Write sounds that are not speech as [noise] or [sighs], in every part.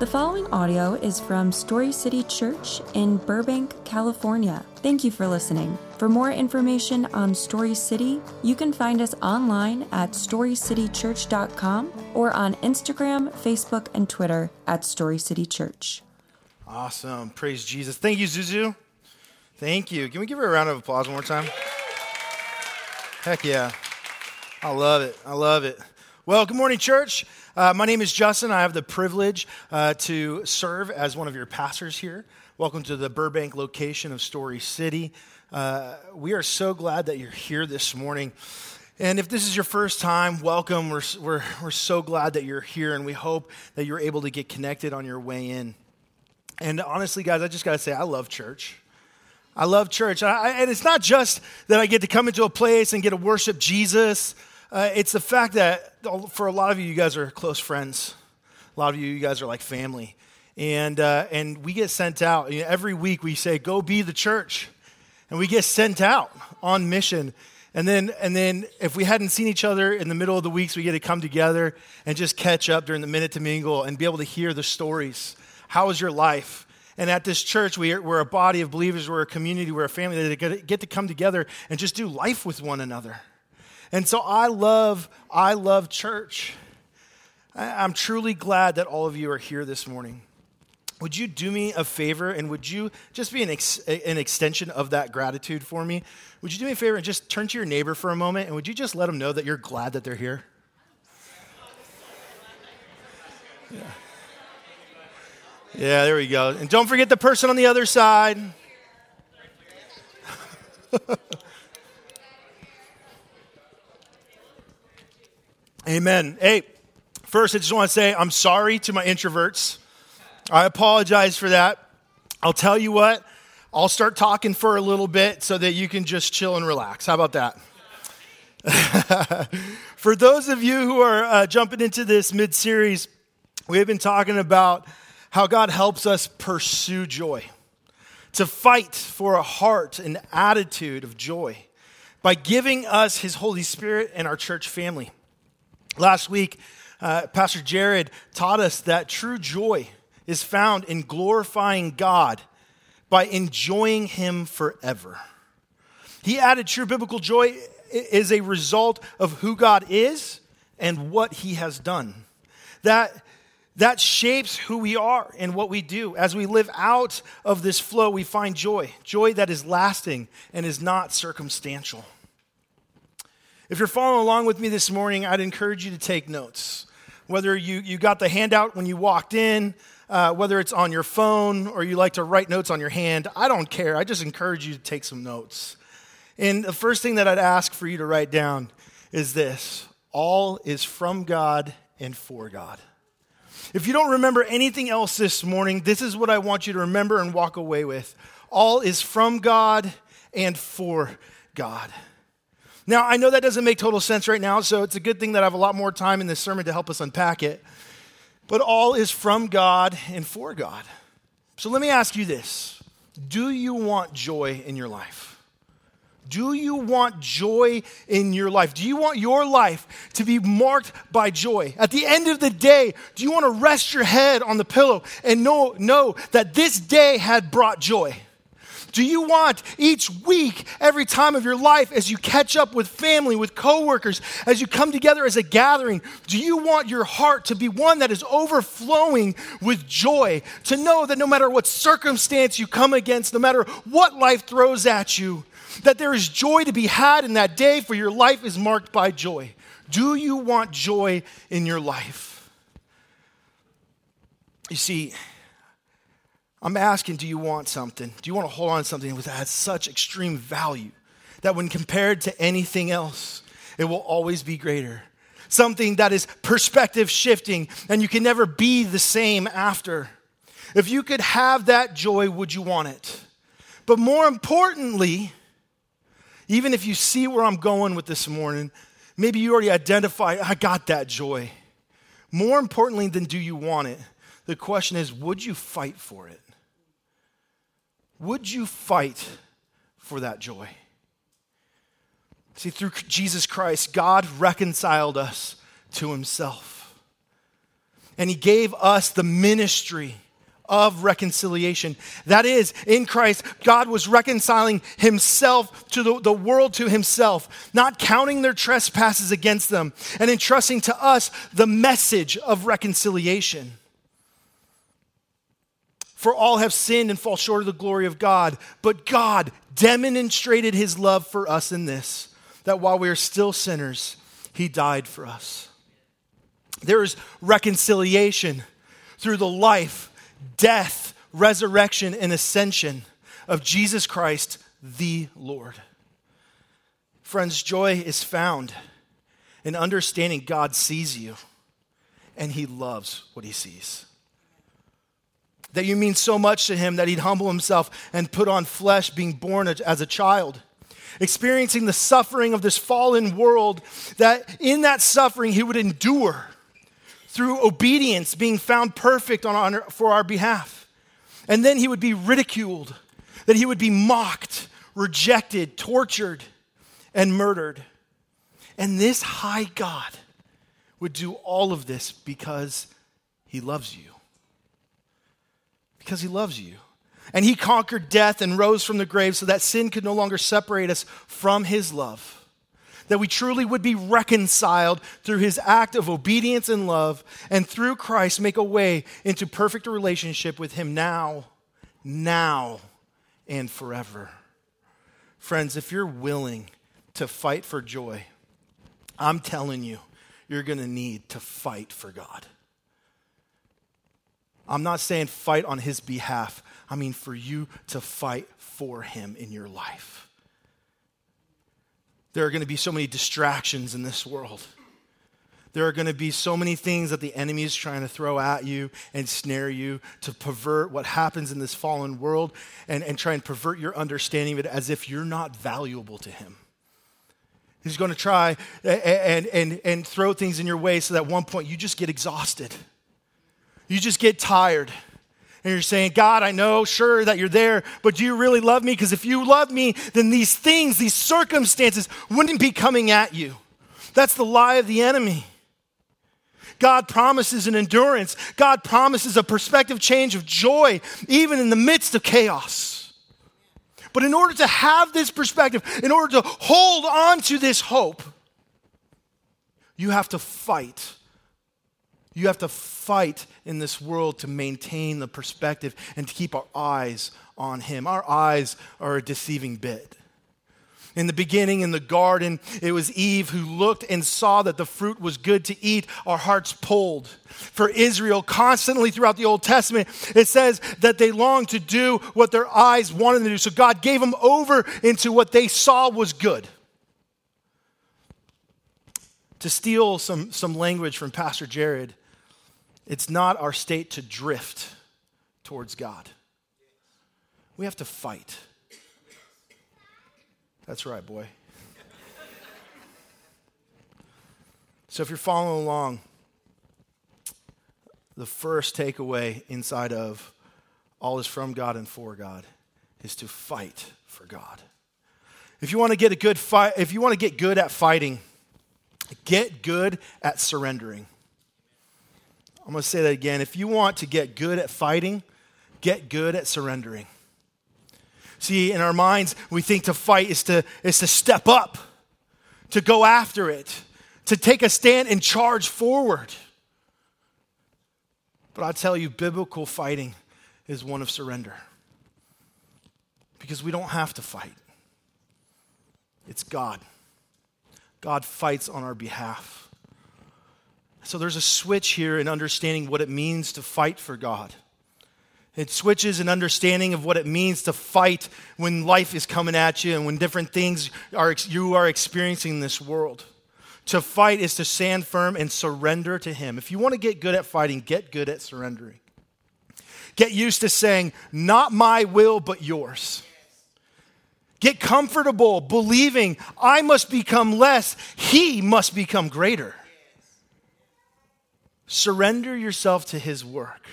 The following audio is from Story City Church in Burbank, California. Thank you for listening. For more information on Story City, you can find us online at storycitychurch.com or on Instagram, Facebook, and Twitter at Story City Church. Awesome. Praise Jesus. Thank you, Zuzu. Thank you. Can we give her a round of applause one more time? Heck yeah. I love it. I love it. Well, good morning, church. Uh, my name is Justin. I have the privilege uh, to serve as one of your pastors here. Welcome to the Burbank location of Story City. Uh, we are so glad that you're here this morning. And if this is your first time, welcome. We're, we're, we're so glad that you're here, and we hope that you're able to get connected on your way in. And honestly, guys, I just got to say, I love church. I love church. I, and it's not just that I get to come into a place and get to worship Jesus. Uh, it's the fact that for a lot of you, you guys are close friends. A lot of you, you guys are like family. And, uh, and we get sent out. You know, every week we say, go be the church. And we get sent out on mission. And then, and then if we hadn't seen each other in the middle of the weeks, we get to come together and just catch up during the minute to mingle and be able to hear the stories. How was your life? And at this church, we are, we're a body of believers, we're a community, we're a family that get to come together and just do life with one another. And so I love, I love church. I'm truly glad that all of you are here this morning. Would you do me a favor and would you just be an, ex- an extension of that gratitude for me? Would you do me a favor and just turn to your neighbor for a moment and would you just let them know that you're glad that they're here? Yeah. Yeah, there we go. And don't forget the person on the other side. [laughs] Amen. Hey, first, I just want to say I'm sorry to my introverts. I apologize for that. I'll tell you what, I'll start talking for a little bit so that you can just chill and relax. How about that? [laughs] for those of you who are uh, jumping into this mid series, we have been talking about how God helps us pursue joy, to fight for a heart and attitude of joy by giving us His Holy Spirit and our church family. Last week, uh, Pastor Jared taught us that true joy is found in glorifying God by enjoying Him forever. He added true biblical joy is a result of who God is and what He has done. That that shapes who we are and what we do. As we live out of this flow, we find joy, joy that is lasting and is not circumstantial. If you're following along with me this morning, I'd encourage you to take notes. Whether you, you got the handout when you walked in, uh, whether it's on your phone or you like to write notes on your hand, I don't care. I just encourage you to take some notes. And the first thing that I'd ask for you to write down is this all is from God and for God. If you don't remember anything else this morning, this is what I want you to remember and walk away with. All is from God and for God. Now, I know that doesn't make total sense right now, so it's a good thing that I have a lot more time in this sermon to help us unpack it. But all is from God and for God. So let me ask you this Do you want joy in your life? Do you want joy in your life? Do you want your life to be marked by joy? At the end of the day, do you want to rest your head on the pillow and know, know that this day had brought joy? Do you want each week, every time of your life, as you catch up with family, with coworkers, as you come together as a gathering, do you want your heart to be one that is overflowing with joy? To know that no matter what circumstance you come against, no matter what life throws at you, that there is joy to be had in that day, for your life is marked by joy. Do you want joy in your life? You see, I'm asking, do you want something? Do you want to hold on to something that has such extreme value that when compared to anything else, it will always be greater? Something that is perspective shifting and you can never be the same after. If you could have that joy, would you want it? But more importantly, even if you see where I'm going with this morning, maybe you already identify, I got that joy. More importantly than do you want it, the question is, would you fight for it? Would you fight for that joy? See, through Jesus Christ, God reconciled us to himself. and he gave us the ministry of reconciliation. That is, in Christ, God was reconciling himself to the, the world to himself, not counting their trespasses against them, and entrusting to us the message of reconciliation. For all have sinned and fall short of the glory of God, but God demonstrated his love for us in this that while we are still sinners, he died for us. There is reconciliation through the life death, resurrection, and ascension of Jesus Christ, the Lord. Friends, joy is found in understanding God sees you and he loves what he sees. That you mean so much to him that he'd humble himself and put on flesh, being born as a child, experiencing the suffering of this fallen world, that in that suffering he would endure through obedience, being found perfect on for our behalf. And then he would be ridiculed, that he would be mocked, rejected, tortured, and murdered. And this high God would do all of this because he loves you. Because he loves you. And he conquered death and rose from the grave so that sin could no longer separate us from his love that we truly would be reconciled through his act of obedience and love, and through Christ make a way into perfect relationship with him now, now, and forever. Friends, if you're willing to fight for joy, I'm telling you, you're going to need to fight for God. I'm not saying fight on his behalf. I mean for you to fight for him in your life. There are going to be so many distractions in this world. There are going to be so many things that the enemy is trying to throw at you and snare you to pervert what happens in this fallen world and, and try and pervert your understanding of it as if you're not valuable to him. He's going to try and, and, and throw things in your way so that at one point you just get exhausted. You just get tired and you're saying, God, I know, sure, that you're there, but do you really love me? Because if you love me, then these things, these circumstances wouldn't be coming at you. That's the lie of the enemy. God promises an endurance. God promises a perspective change of joy, even in the midst of chaos. But in order to have this perspective, in order to hold on to this hope, you have to fight you have to fight in this world to maintain the perspective and to keep our eyes on Him. Our eyes are a deceiving bit. In the beginning, in the garden, it was Eve who looked and saw that the fruit was good to eat. Our hearts pulled. For Israel, constantly throughout the Old Testament, it says that they longed to do what their eyes wanted to do. So God gave them over into what they saw was good. To steal some, some language from Pastor Jared, it's not our state to drift towards God. We have to fight. That's right, boy. So if you're following along, the first takeaway inside of all is from God and for God is to fight for God. If you want to get a good fight, if you want to get good at fighting, get good at surrendering. I'm going to say that again. If you want to get good at fighting, get good at surrendering. See, in our minds, we think to fight is to, is to step up, to go after it, to take a stand and charge forward. But I tell you, biblical fighting is one of surrender. Because we don't have to fight, it's God. God fights on our behalf. So there's a switch here in understanding what it means to fight for God. It switches in understanding of what it means to fight when life is coming at you and when different things are, you are experiencing in this world. To fight is to stand firm and surrender to Him. If you want to get good at fighting, get good at surrendering. Get used to saying, Not my will, but yours. Get comfortable believing I must become less, He must become greater. Surrender yourself to his work.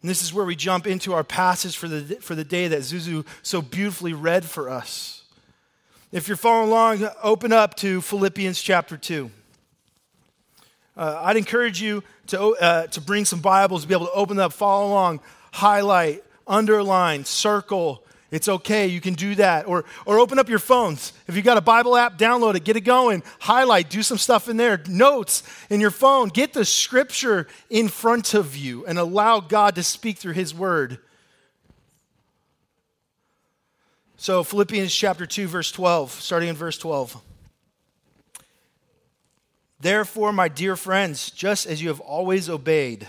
And this is where we jump into our passage for the, for the day that Zuzu so beautifully read for us. If you're following along, open up to Philippians chapter 2. Uh, I'd encourage you to, uh, to bring some Bibles, to be able to open up, follow along, highlight, underline, circle. It's okay. You can do that. Or, or open up your phones. If you've got a Bible app, download it, get it going, highlight, do some stuff in there, notes in your phone. Get the scripture in front of you and allow God to speak through his word. So, Philippians chapter 2, verse 12, starting in verse 12. Therefore, my dear friends, just as you have always obeyed,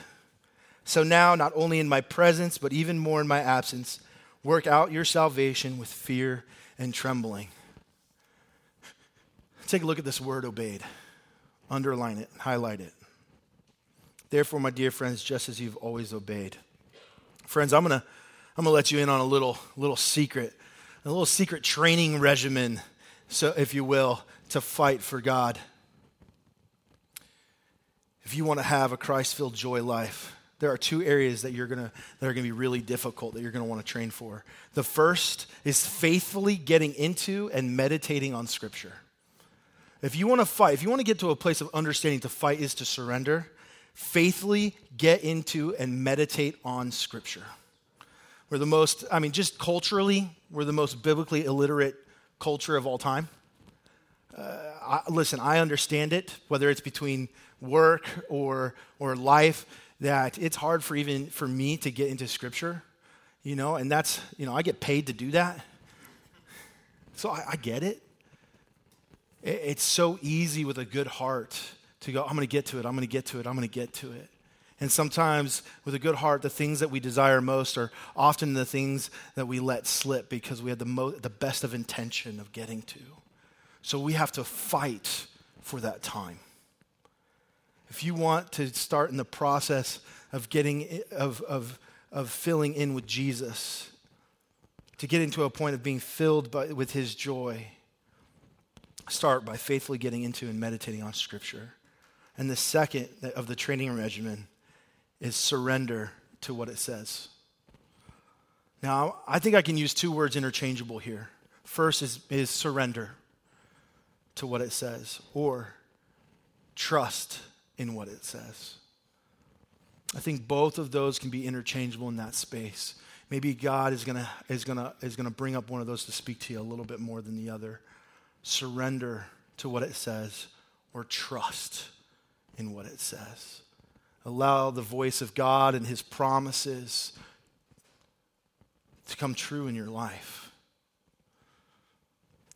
so now, not only in my presence, but even more in my absence, work out your salvation with fear and trembling. Take a look at this word obeyed. Underline it, highlight it. Therefore, my dear friends, just as you've always obeyed. Friends, I'm going to I'm going to let you in on a little little secret. A little secret training regimen, so if you will, to fight for God. If you want to have a Christ-filled joy life, there are two areas that you're gonna that are gonna be really difficult that you're gonna want to train for. The first is faithfully getting into and meditating on Scripture. If you want to fight, if you want to get to a place of understanding to fight is to surrender, faithfully get into and meditate on Scripture. We're the most, I mean, just culturally, we're the most biblically illiterate culture of all time. Uh, I, listen, I understand it, whether it's between work or, or life that it's hard for even for me to get into scripture, you know, and that's, you know, I get paid to do that. So I, I get it. it. It's so easy with a good heart to go, I'm going to get to it, I'm going to get to it, I'm going to get to it. And sometimes, with a good heart, the things that we desire most are often the things that we let slip because we had the, mo- the best of intention of getting to. So we have to fight for that time if you want to start in the process of getting of, of, of filling in with jesus to get into a point of being filled by, with his joy start by faithfully getting into and meditating on scripture. And the second of the training regimen is surrender to what it says. Now i think i can use two words interchangeable here. First is, is surrender to what it says or trust in what it says. I think both of those can be interchangeable in that space. Maybe God is going is gonna, is gonna bring up one of those to speak to you a little bit more than the other. Surrender to what it says or trust in what it says. Allow the voice of God and his promises to come true in your life.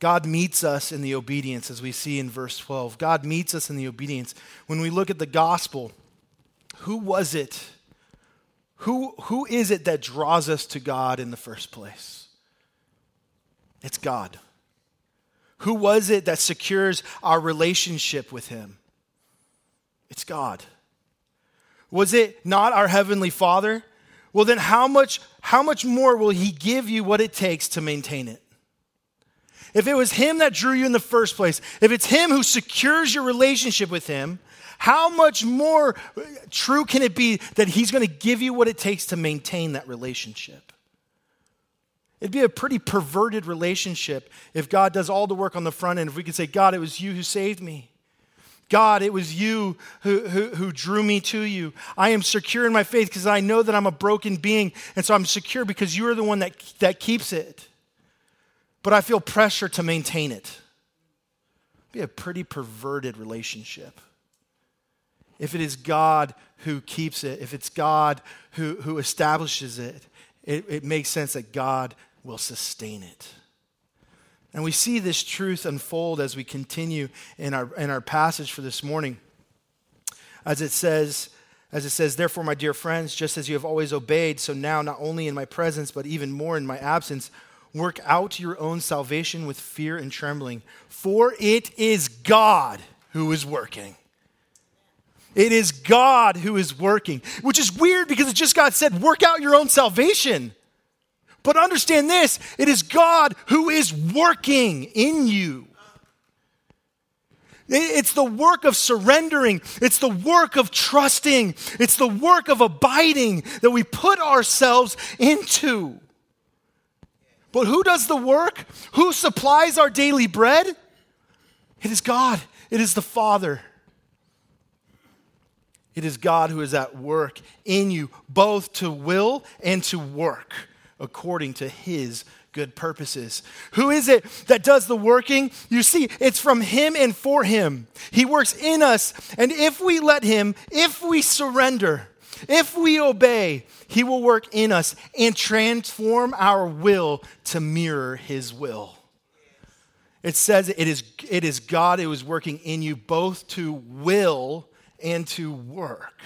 God meets us in the obedience, as we see in verse 12. God meets us in the obedience. When we look at the gospel, who was it? Who, who is it that draws us to God in the first place? It's God. Who was it that secures our relationship with Him? It's God. Was it not our Heavenly Father? Well, then how much, how much more will He give you what it takes to maintain it? If it was Him that drew you in the first place, if it's Him who secures your relationship with Him, how much more true can it be that He's going to give you what it takes to maintain that relationship? It'd be a pretty perverted relationship if God does all the work on the front end. If we could say, God, it was you who saved me. God, it was you who, who, who, drew me to you. I am secure in my faith because I know that I'm a broken being. And so I'm secure because you are the one that, that keeps it but I feel pressure to maintain it. Be a pretty perverted relationship. If it is God who keeps it, if it's God who, who establishes it, it, it makes sense that God will sustain it. And we see this truth unfold as we continue in our, in our passage for this morning. As it says, as it says, therefore, my dear friends, just as you have always obeyed, so now, not only in my presence, but even more in my absence, Work out your own salvation with fear and trembling, for it is God who is working. It is God who is working, which is weird because it just God said, work out your own salvation. But understand this it is God who is working in you. It's the work of surrendering. It's the work of trusting. It's the work of abiding that we put ourselves into. But who does the work? Who supplies our daily bread? It is God, it is the Father. It is God who is at work in you, both to will and to work according to his good purposes. Who is it that does the working? You see, it's from him and for him. He works in us, and if we let him, if we surrender, if we obey, he will work in us and transform our will to mirror his will. It says it is, it is God who is working in you both to will and to work.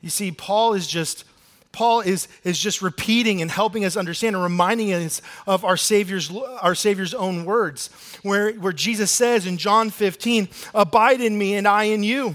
You see, Paul is just Paul is, is just repeating and helping us understand and reminding us of our Savior's, our Savior's own words, where, where Jesus says in John 15, Abide in me and I in you.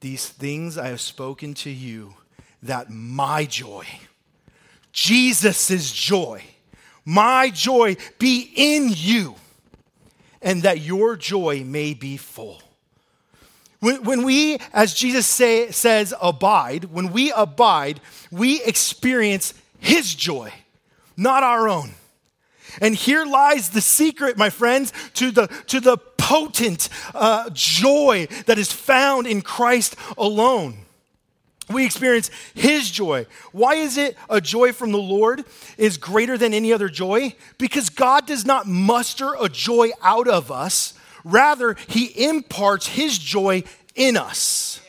These things I have spoken to you, that my joy, Jesus' joy, my joy be in you, and that your joy may be full. When, when we, as Jesus say, says, abide, when we abide, we experience his joy, not our own. And here lies the secret, my friends, to the, to the potent uh, joy that is found in Christ alone we experience his joy. Why is it a joy from the Lord is greater than any other joy? Because God does not muster a joy out of us. Rather, he imparts his joy in us.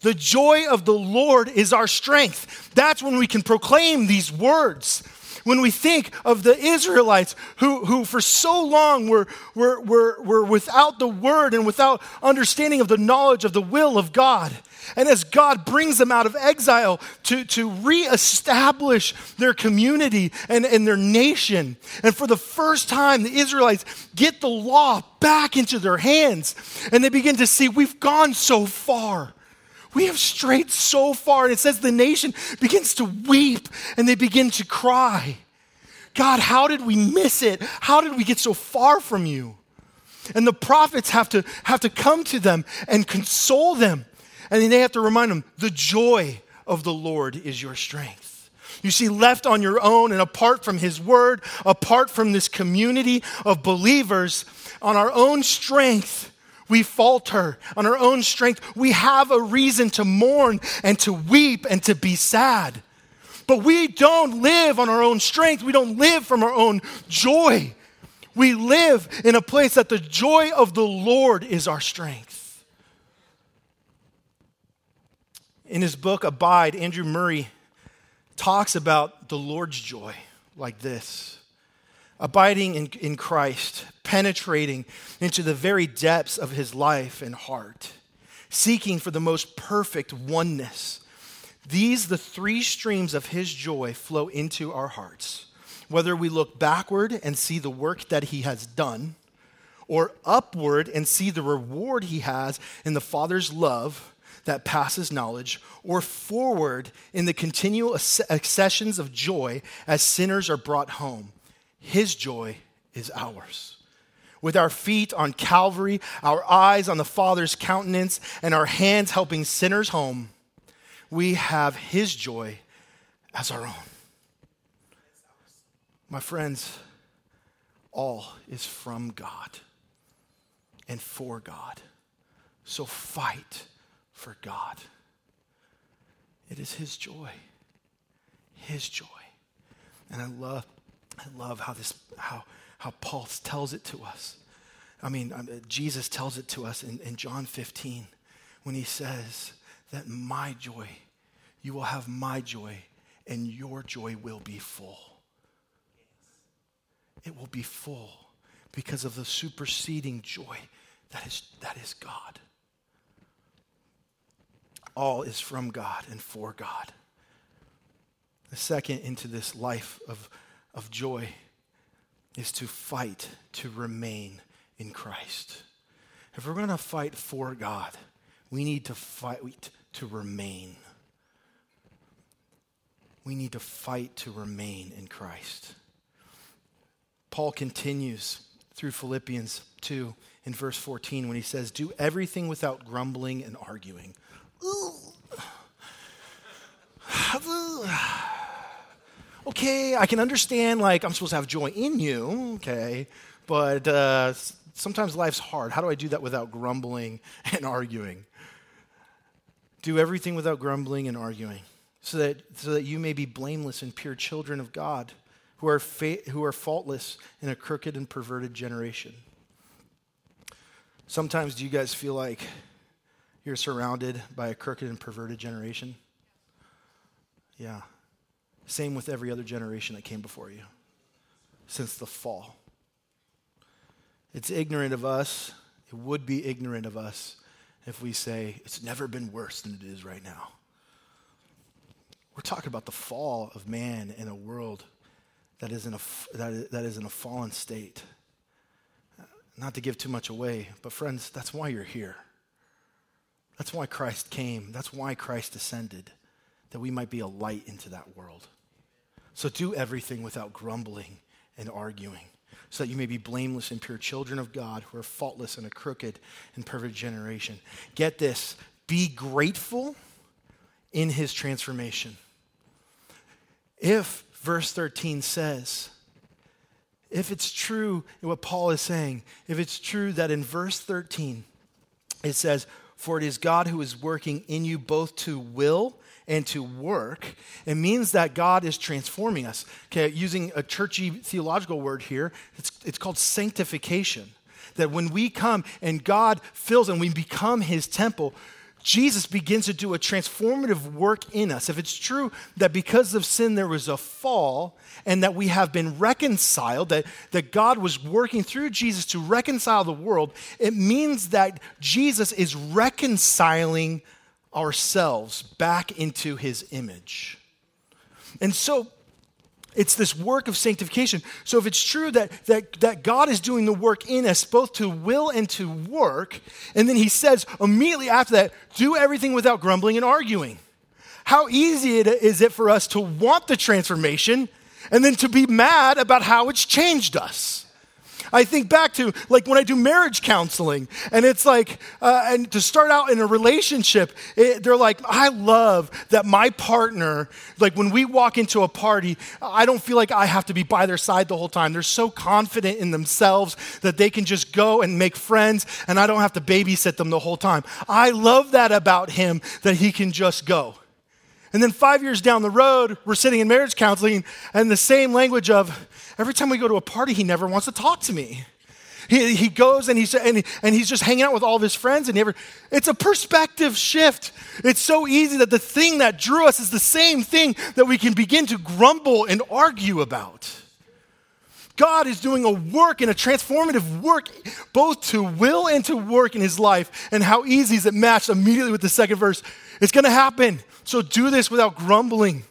The joy of the Lord is our strength. That's when we can proclaim these words when we think of the Israelites who, who for so long were, were, were, were without the word and without understanding of the knowledge of the will of God. And as God brings them out of exile to, to reestablish their community and, and their nation, and for the first time, the Israelites get the law back into their hands, and they begin to see, we've gone so far. We have strayed so far. And it says the nation begins to weep and they begin to cry. God, how did we miss it? How did we get so far from you? And the prophets have to, have to come to them and console them. And then they have to remind them the joy of the Lord is your strength. You see, left on your own and apart from His word, apart from this community of believers, on our own strength, we falter on our own strength. We have a reason to mourn and to weep and to be sad. But we don't live on our own strength. We don't live from our own joy. We live in a place that the joy of the Lord is our strength. In his book, Abide, Andrew Murray talks about the Lord's joy like this abiding in, in Christ, penetrating into the very depths of his life and heart, seeking for the most perfect oneness. These, the three streams of his joy, flow into our hearts. Whether we look backward and see the work that he has done, or upward and see the reward he has in the Father's love that passes knowledge, or forward in the continual accessions of joy as sinners are brought home his joy is ours. With our feet on Calvary, our eyes on the Father's countenance, and our hands helping sinners home, we have His joy as our own. My friends, all is from God and for God. So fight for God. It is His joy. His joy. And I love I love how this how how Paul tells it to us. I mean, um, Jesus tells it to us in, in John 15 when he says that my joy, you will have my joy, and your joy will be full. It will be full because of the superseding joy that is, that is God. All is from God and for God. The second into this life of, of joy is to fight to remain in Christ. If we're going to fight for God, we need to fight to remain. We need to fight to remain in Christ. Paul continues through Philippians 2 in verse 14 when he says, Do everything without grumbling and arguing. Okay, I can understand, like, I'm supposed to have joy in you, okay, but uh, sometimes life's hard. How do I do that without grumbling [laughs] and arguing? Do everything without grumbling and arguing, so that, so that you may be blameless and pure children of God, who are, fa- who are faultless in a crooked and perverted generation. Sometimes, do you guys feel like you're surrounded by a crooked and perverted generation? Yeah. Same with every other generation that came before you since the fall. It's ignorant of us. It would be ignorant of us if we say it's never been worse than it is right now. We're talking about the fall of man in a world that is in a, that that is in a fallen state. Not to give too much away, but friends, that's why you're here. That's why Christ came. That's why Christ ascended, that we might be a light into that world. So do everything without grumbling and arguing so that you may be blameless and pure children of God who are faultless in a crooked and perfect generation. Get this be grateful in his transformation. If, verse 13 says, if it's true what Paul is saying, if it's true that in verse 13 it says, For it is God who is working in you both to will and to work, it means that God is transforming us. Okay, using a churchy theological word here, it's, it's called sanctification. That when we come and God fills and we become his temple, Jesus begins to do a transformative work in us. If it's true that because of sin there was a fall and that we have been reconciled, that, that God was working through Jesus to reconcile the world, it means that Jesus is reconciling ourselves back into his image. And so it's this work of sanctification. So if it's true that, that, that God is doing the work in us, both to will and to work, and then he says immediately after that, do everything without grumbling and arguing. How easy it is it for us to want the transformation and then to be mad about how it's changed us? I think back to like when I do marriage counseling, and it's like, uh, and to start out in a relationship, it, they're like, I love that my partner, like when we walk into a party, I don't feel like I have to be by their side the whole time. They're so confident in themselves that they can just go and make friends, and I don't have to babysit them the whole time. I love that about him that he can just go. And then five years down the road, we're sitting in marriage counseling, and the same language of every time we go to a party, he never wants to talk to me. He, he goes and he's, and, and he's just hanging out with all of his friends, and he ever. it's a perspective shift. It's so easy that the thing that drew us is the same thing that we can begin to grumble and argue about. God is doing a work and a transformative work, both to will and to work in his life. And how easy is it matched immediately with the second verse? It's going to happen. So do this without grumbling.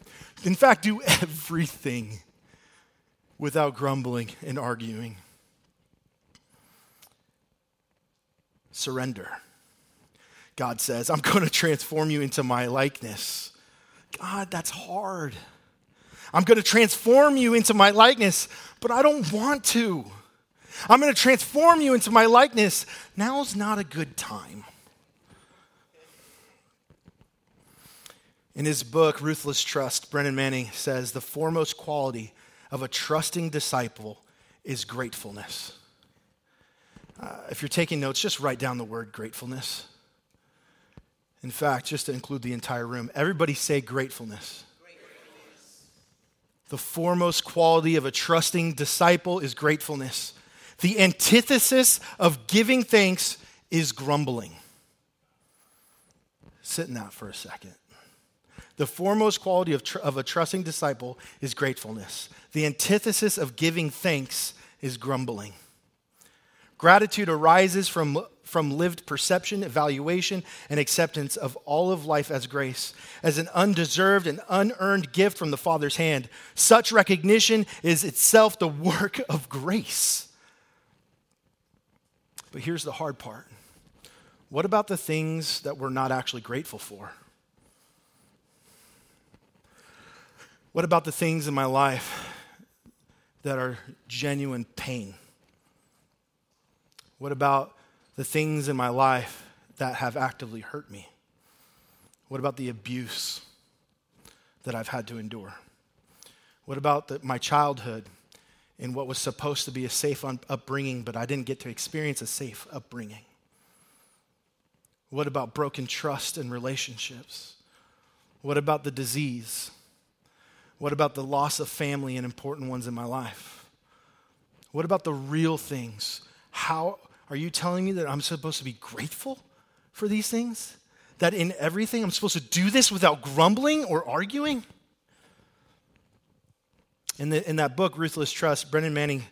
In fact, do everything without grumbling and arguing. Surrender. God says, I'm going to transform you into my likeness. God, that's hard. I'm going to transform you into my likeness, but I don't want to. I'm going to transform you into my likeness. Now's not a good time. In his book, Ruthless Trust, Brennan Manning says the foremost quality of a trusting disciple is gratefulness. Uh, if you're taking notes, just write down the word gratefulness. In fact, just to include the entire room, everybody say gratefulness. gratefulness. The foremost quality of a trusting disciple is gratefulness. The antithesis of giving thanks is grumbling. Sit in that for a second. The foremost quality of, tr- of a trusting disciple is gratefulness. The antithesis of giving thanks is grumbling. Gratitude arises from, from lived perception, evaluation, and acceptance of all of life as grace, as an undeserved and unearned gift from the Father's hand. Such recognition is itself the work of grace. But here's the hard part what about the things that we're not actually grateful for? What about the things in my life that are genuine pain? What about the things in my life that have actively hurt me? What about the abuse that I've had to endure? What about the, my childhood and what was supposed to be a safe un- upbringing, but I didn't get to experience a safe upbringing? What about broken trust in relationships? What about the disease? What about the loss of family and important ones in my life? What about the real things? How are you telling me that I'm supposed to be grateful for these things? That in everything I'm supposed to do this without grumbling or arguing? In, the, in that book, Ruthless Trust, Brennan Manning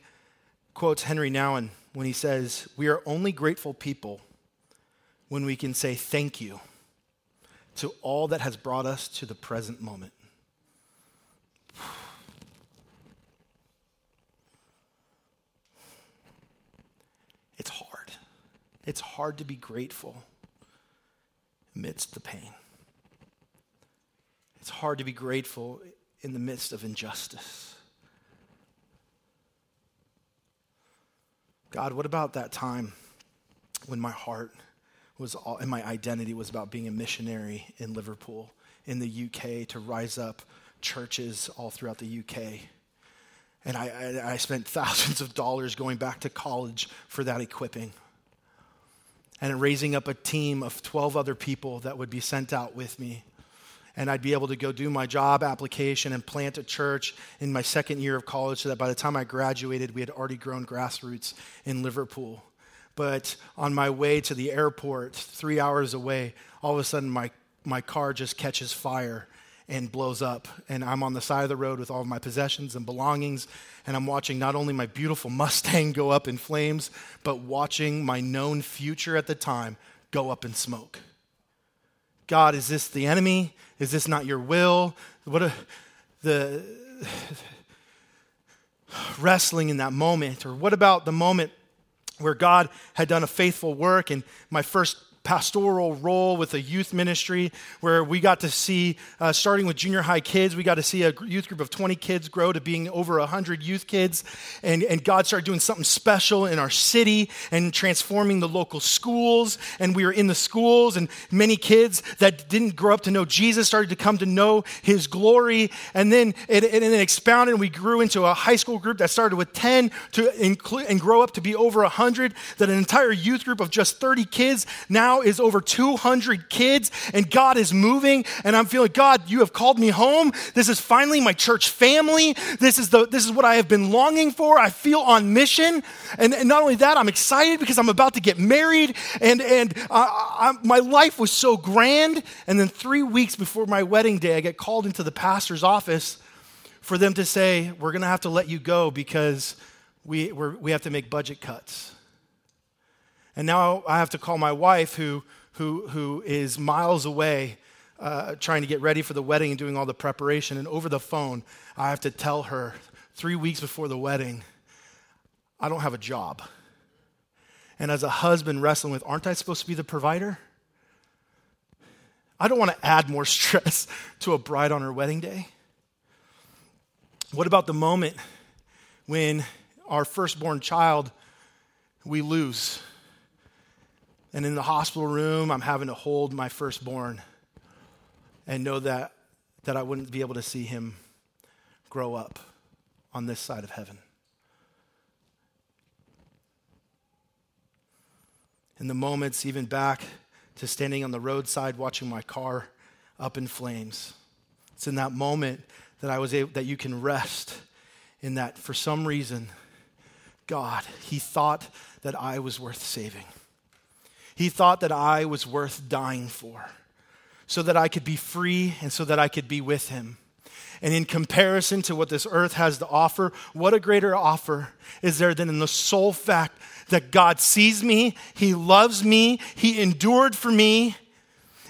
quotes Henri Nouwen when he says, We are only grateful people when we can say thank you to all that has brought us to the present moment. It's hard. It's hard to be grateful amidst the pain. It's hard to be grateful in the midst of injustice. God, what about that time when my heart was all, and my identity was about being a missionary in Liverpool, in the UK, to rise up churches all throughout the UK? And I, I, I spent [laughs] thousands of dollars going back to college for that equipping and raising up a team of 12 other people that would be sent out with me. And I'd be able to go do my job application and plant a church in my second year of college so that by the time I graduated, we had already grown grassroots in Liverpool. But on my way to the airport, three hours away, all of a sudden my, my car just catches fire and blows up. And I'm on the side of the road with all of my possessions and belongings. And I'm watching not only my beautiful [laughs] Mustang go up in flames, but watching my known future at the time go up in smoke. God, is this the enemy? Is this not your will? What a, the [sighs] wrestling in that moment? Or what about the moment where God had done a faithful work and my first pastoral role with a youth ministry where we got to see, uh, starting with junior high kids, we got to see a youth group of 20 kids grow to being over 100 youth kids. And, and God started doing something special in our city and transforming the local schools. And we were in the schools, and many kids that didn't grow up to know Jesus started to come to know his glory. And then it, it, it expounded, and we grew into a high school group that started with 10 to include and grow up to be over 100. That an entire youth group of just 30 kids now now is over 200 kids, and God is moving, and I'm feeling, God, you have called me home. This is finally my church family. This is, the, this is what I have been longing for. I feel on mission. And, and not only that, I'm excited because I'm about to get married, and, and I, I, my life was so grand. And then three weeks before my wedding day, I get called into the pastor's office for them to say, We're going to have to let you go because we, we have to make budget cuts. And now I have to call my wife, who, who, who is miles away, uh, trying to get ready for the wedding and doing all the preparation. And over the phone, I have to tell her three weeks before the wedding, I don't have a job. And as a husband wrestling with, aren't I supposed to be the provider? I don't want to add more [laughs] stress to a bride on her wedding day. What about the moment when our firstborn child we lose? And in the hospital room, I'm having to hold my firstborn and know that, that I wouldn't be able to see him grow up on this side of heaven. In the moments, even back to standing on the roadside watching my car up in flames. It's in that moment that I was able, that you can rest in that for some reason, God, He thought that I was worth saving. He thought that I was worth dying for. so that I could be free and so that I could be with him. And in comparison to what this earth has to offer, what a greater offer is there than in the sole fact that God sees me, He loves me, He endured for me,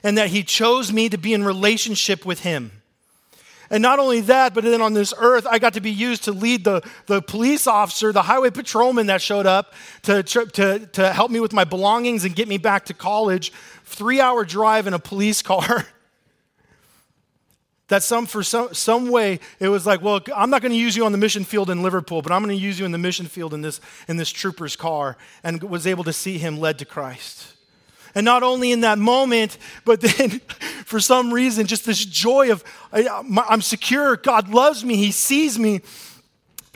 and that He chose me to be in relationship with Him. And not only that, but then on this earth, I got to be used to lead the, the police officer, the highway patrolman that showed up to, to, to help me with my belongings and get me back to college. Three hour drive in a police car. [laughs] that some for some, some way it was like well i'm not going to use you on the mission field in liverpool but i'm going to use you in the mission field in this in this trooper's car and was able to see him led to christ and not only in that moment, but [laughs] then for some reason, just this joy of I'm secure, God loves me, He sees me.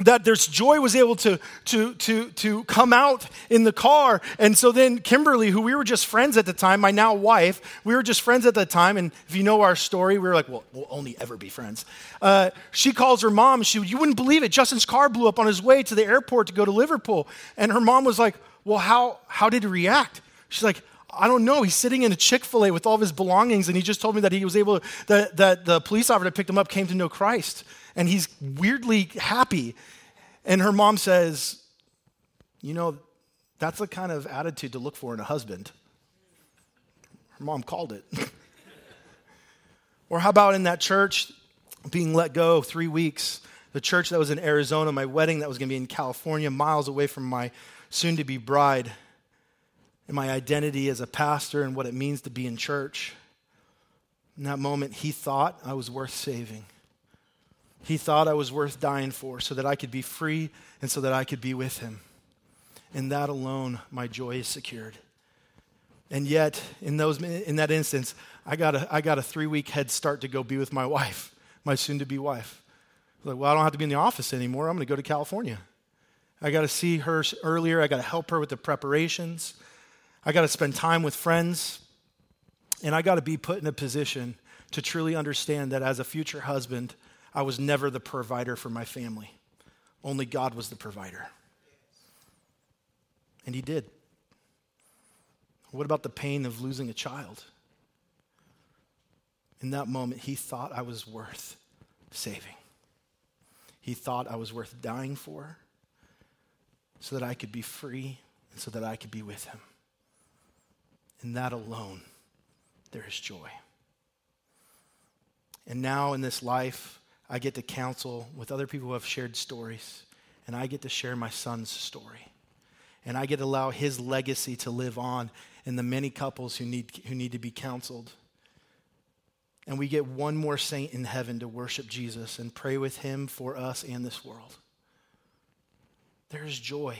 That there's joy was able to, to, to, to come out in the car. And so then Kimberly, who we were just friends at the time, my now wife, we were just friends at the time. And if you know our story, we were like, well, we'll only ever be friends. Uh, she calls her mom. She, you wouldn't believe it. Justin's car blew up on his way to the airport to go to Liverpool. And her mom was like, well, how, how did he react? She's like, I don't know. He's sitting in a Chick fil A with all of his belongings, and he just told me that he was able, that, that the police officer that picked him up came to know Christ. And he's weirdly happy. And her mom says, You know, that's the kind of attitude to look for in a husband. Her mom called it. [laughs] or how about in that church being let go three weeks? The church that was in Arizona, my wedding that was going to be in California, miles away from my soon to be bride and my identity as a pastor and what it means to be in church. In that moment, he thought I was worth saving. He thought I was worth dying for so that I could be free and so that I could be with him. In that alone, my joy is secured. And yet, in, those, in that instance, I got a, I got a three week head start to go be with my wife, my soon to be wife. Like, well, I don't have to be in the office anymore. I'm going to go to California. I got to see her earlier. I got to help her with the preparations. I got to spend time with friends, and I got to be put in a position to truly understand that as a future husband, I was never the provider for my family. Only God was the provider. And He did. What about the pain of losing a child? In that moment, He thought I was worth saving. He thought I was worth dying for so that I could be free and so that I could be with Him. In that alone, there is joy. And now in this life, I get to counsel with other people who have shared stories, and I get to share my son's story. And I get to allow his legacy to live on in the many couples who need, who need to be counseled. And we get one more saint in heaven to worship Jesus and pray with him for us and this world. There is joy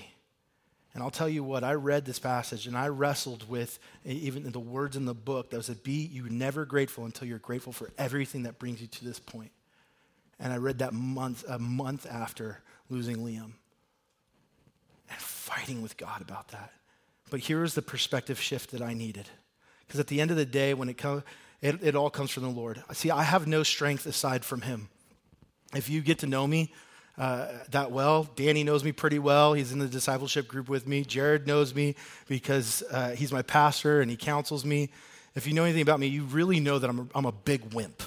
and I'll tell you what, I read this passage and I wrestled with even the words in the book that was be you never grateful until you're grateful for everything that brings you to this point. And I read that month a month after losing Liam. And fighting with God about that. But here was the perspective shift that I needed. Because at the end of the day, when it comes, it, it all comes from the Lord. See, I have no strength aside from Him. If you get to know me, uh, that well. Danny knows me pretty well. He's in the discipleship group with me. Jared knows me because uh, he's my pastor and he counsels me. If you know anything about me, you really know that I'm a, I'm a big wimp.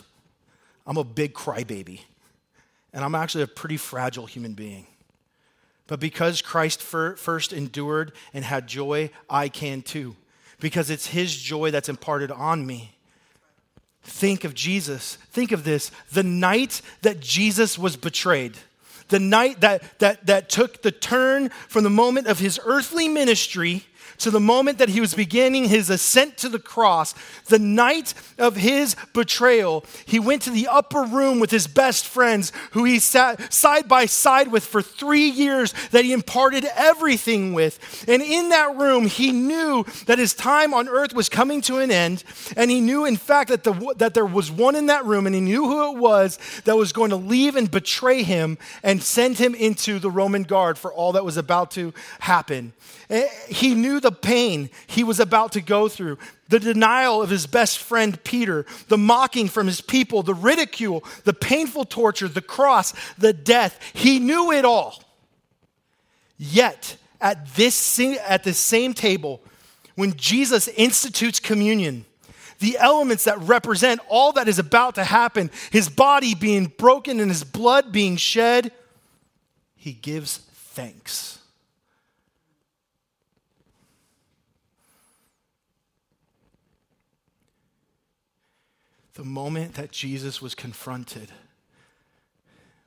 I'm a big crybaby. And I'm actually a pretty fragile human being. But because Christ fir- first endured and had joy, I can too. Because it's his joy that's imparted on me. Think of Jesus. Think of this. The night that Jesus was betrayed the night that, that, that took the turn from the moment of his earthly ministry to the moment that he was beginning his ascent to the cross, the night of his betrayal, he went to the upper room with his best friends, who he sat side by side with for three years, that he imparted everything with. And in that room, he knew that his time on earth was coming to an end. And he knew, in fact, that, the, that there was one in that room, and he knew who it was that was going to leave and betray him and send him into the Roman guard for all that was about to happen. Eh, he knew the pain he was about to go through the denial of his best friend Peter, the mocking from his people, the ridicule, the painful torture, the cross, the death. He knew it all. Yet, at this at the same table, when Jesus institutes communion, the elements that represent all that is about to happen, his body being broken and his blood being shed, he gives thanks. The moment that Jesus was confronted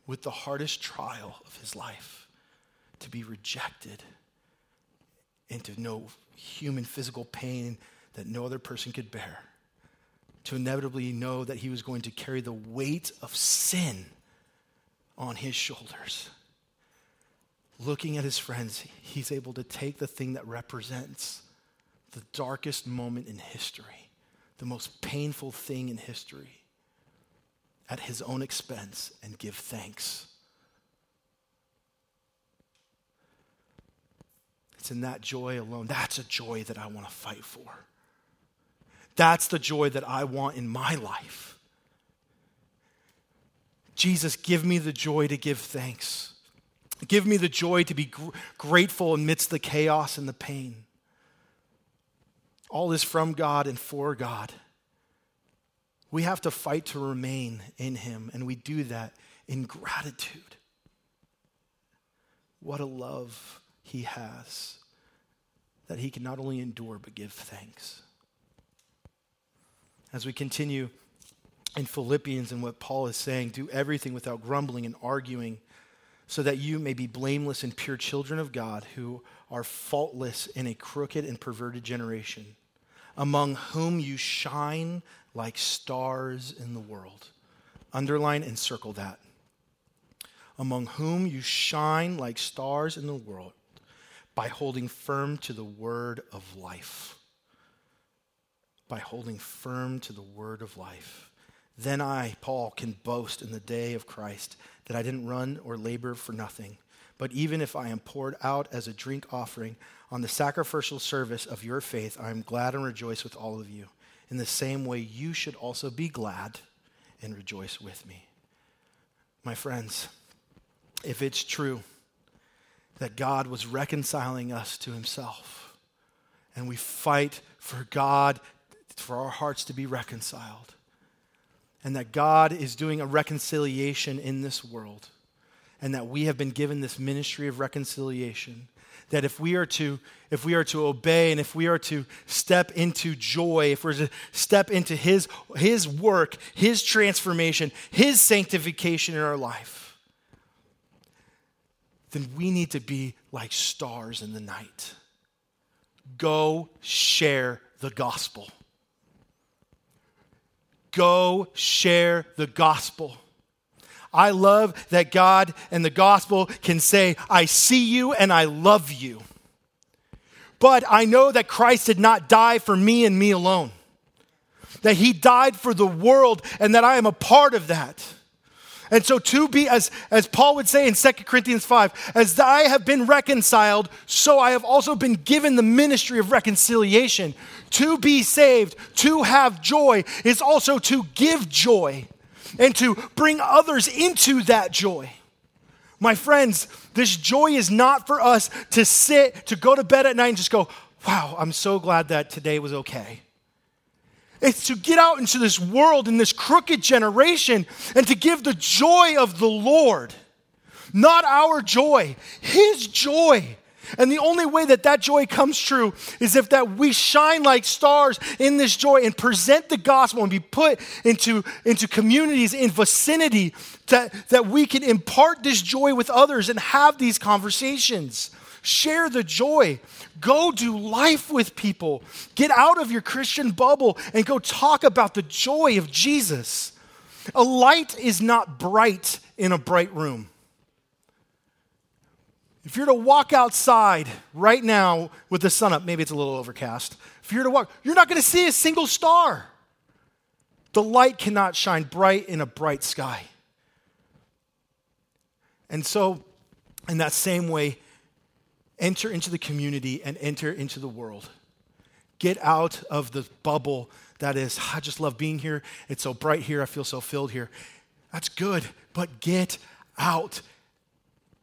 with the hardest trial of his life, to be rejected and to know human physical pain that no other person could bear, to inevitably know that he was going to carry the weight of sin on his shoulders. Looking at his friends, he's able to take the thing that represents the darkest moment in history, the most painful thing in history, at his own expense and give thanks. It's in that joy alone. That's a joy that I want to fight for. That's the joy that I want in my life. Jesus, give me the joy to give thanks. Give me the joy to be gr- grateful amidst the chaos and the pain. All is from God and for God. We have to fight to remain in Him, and we do that in gratitude. What a love he has that he can not only endure but give thanks. As we continue in Philippians and what Paul is saying, do everything without grumbling and arguing, so that you may be blameless and pure children of God who are faultless in a crooked and perverted generation, among whom you shine like stars in the world. Underline and circle that among whom you shine like stars in the world by holding firm to the word of life. By holding firm to the word of life. Then I, Paul, can boast in the day of Christ that I didn't run or labor for nothing. But even if I am poured out as a drink offering on the sacrificial service of your faith, I am glad and rejoice with all of you. In the same way, you should also be glad and rejoice with me. My friends, if it's true that God was reconciling us to himself, and we fight for God, for our hearts to be reconciled, and that God is doing a reconciliation in this world, and that we have been given this ministry of reconciliation that if we are to if we are to obey and if we are to step into joy if we're to step into his his work his transformation his sanctification in our life then we need to be like stars in the night. Go share the gospel. Go share the gospel. I love that God and the gospel can say, I see you and I love you. But I know that Christ did not die for me and me alone, that he died for the world and that I am a part of that. And so, to be, as, as Paul would say in 2 Corinthians 5, as I have been reconciled, so I have also been given the ministry of reconciliation. To be saved, to have joy, is also to give joy and to bring others into that joy. My friends, this joy is not for us to sit, to go to bed at night and just go, wow, I'm so glad that today was okay. It's to get out into this world in this crooked generation and to give the joy of the Lord. Not our joy, His joy. And the only way that that joy comes true is if that we shine like stars in this joy and present the gospel and be put into, into communities in vicinity that, that we can impart this joy with others and have these conversations. Share the joy. Go do life with people. Get out of your Christian bubble and go talk about the joy of Jesus. A light is not bright in a bright room. If you're to walk outside right now with the sun up, maybe it's a little overcast. If you're to walk, you're not going to see a single star. The light cannot shine bright in a bright sky. And so, in that same way, enter into the community and enter into the world. Get out of the bubble that is, ah, I just love being here. It's so bright here. I feel so filled here. That's good, but get out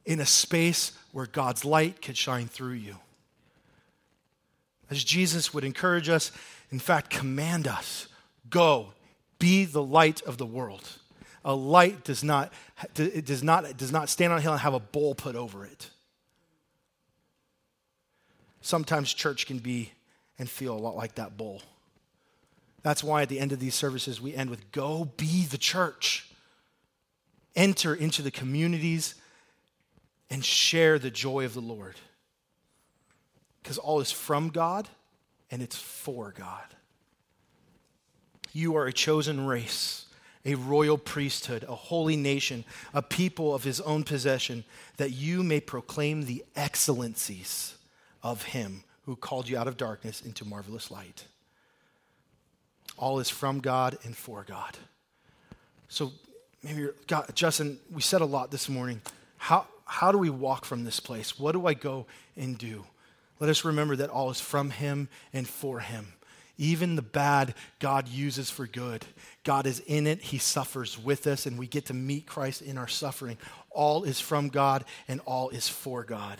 in a space where God's light can shine through you. As Jesus would encourage us, in fact, command us Go, be the light of the world. A light does not, it does not, does not stand on a hill and have a bowl put over it. Sometimes church can be and feel a lot like that bowl. That's why at the end of these services, we end with Go be the church. Enter into the communities and share the joy of the Lord. Because all is from God and it's for God. You are a chosen race, a royal priesthood, a holy nation, a people of his own possession, that you may proclaim the excellencies of him who called you out of darkness into marvelous light. All is from God and for God. So maybe God, Justin, we said a lot this morning. How, how do we walk from this place? What do I go and do? Let us remember that all is from Him and for Him. Even the bad, God uses for good. God is in it, He suffers with us, and we get to meet Christ in our suffering. All is from God and all is for God.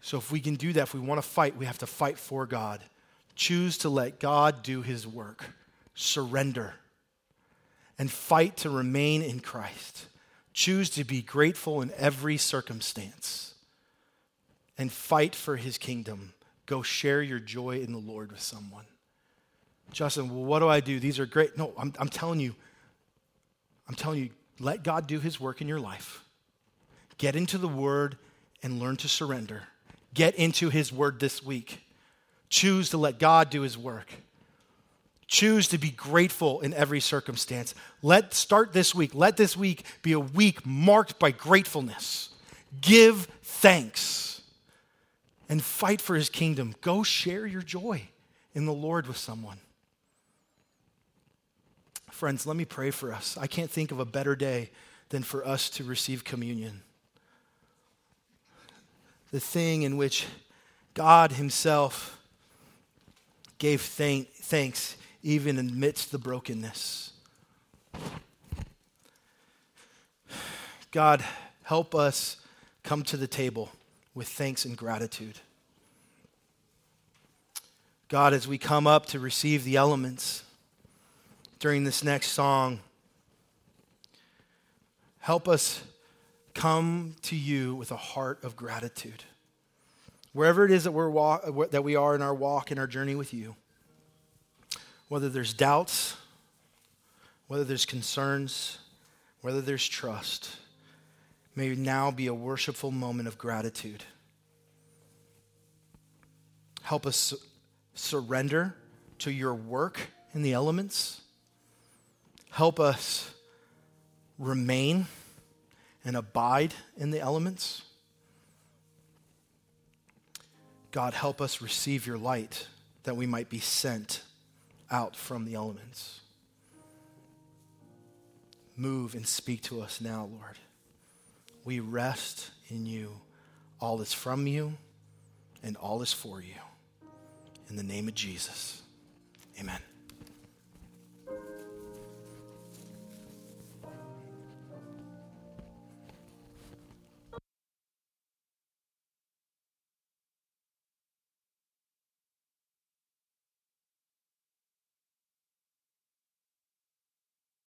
So, if we can do that, if we want to fight, we have to fight for God. Choose to let God do His work, surrender, and fight to remain in Christ. Choose to be grateful in every circumstance and fight for His kingdom. Go share your joy in the Lord with someone. Justin, well, what do I do? These are great. No, I'm, I'm telling you, I'm telling you, let God do His work in your life. Get into the Word and learn to surrender Get into His Word this week. Choose to let God do His work. Choose to be grateful in every circumstance. Let start this week. Let this week be a week marked by gratefulness. Give thanks and fight for his kingdom. Go share your joy in the Lord with someone. Friends, let me pray for us. I can't think of a better day than for us to receive communion the thing in which God Himself gave thank, thanks even amidst the brokenness. God, help us come to the table with thanks and gratitude. God, as we come up to receive the elements during this next song, help us come to you with a heart of gratitude. Wherever it is that, we're walk, that we are in our walk and our journey with you, whether there's doubts, whether there's concerns, whether there's trust, may now be a worshipful moment of gratitude. Help us surrender to your work in the elements. Help us remain and abide in the elements. God, help us receive your light that we might be sent out from the elements. Move and speak to us now, Lord. We rest in you. All is from you and all is for you. In the name of Jesus, amen.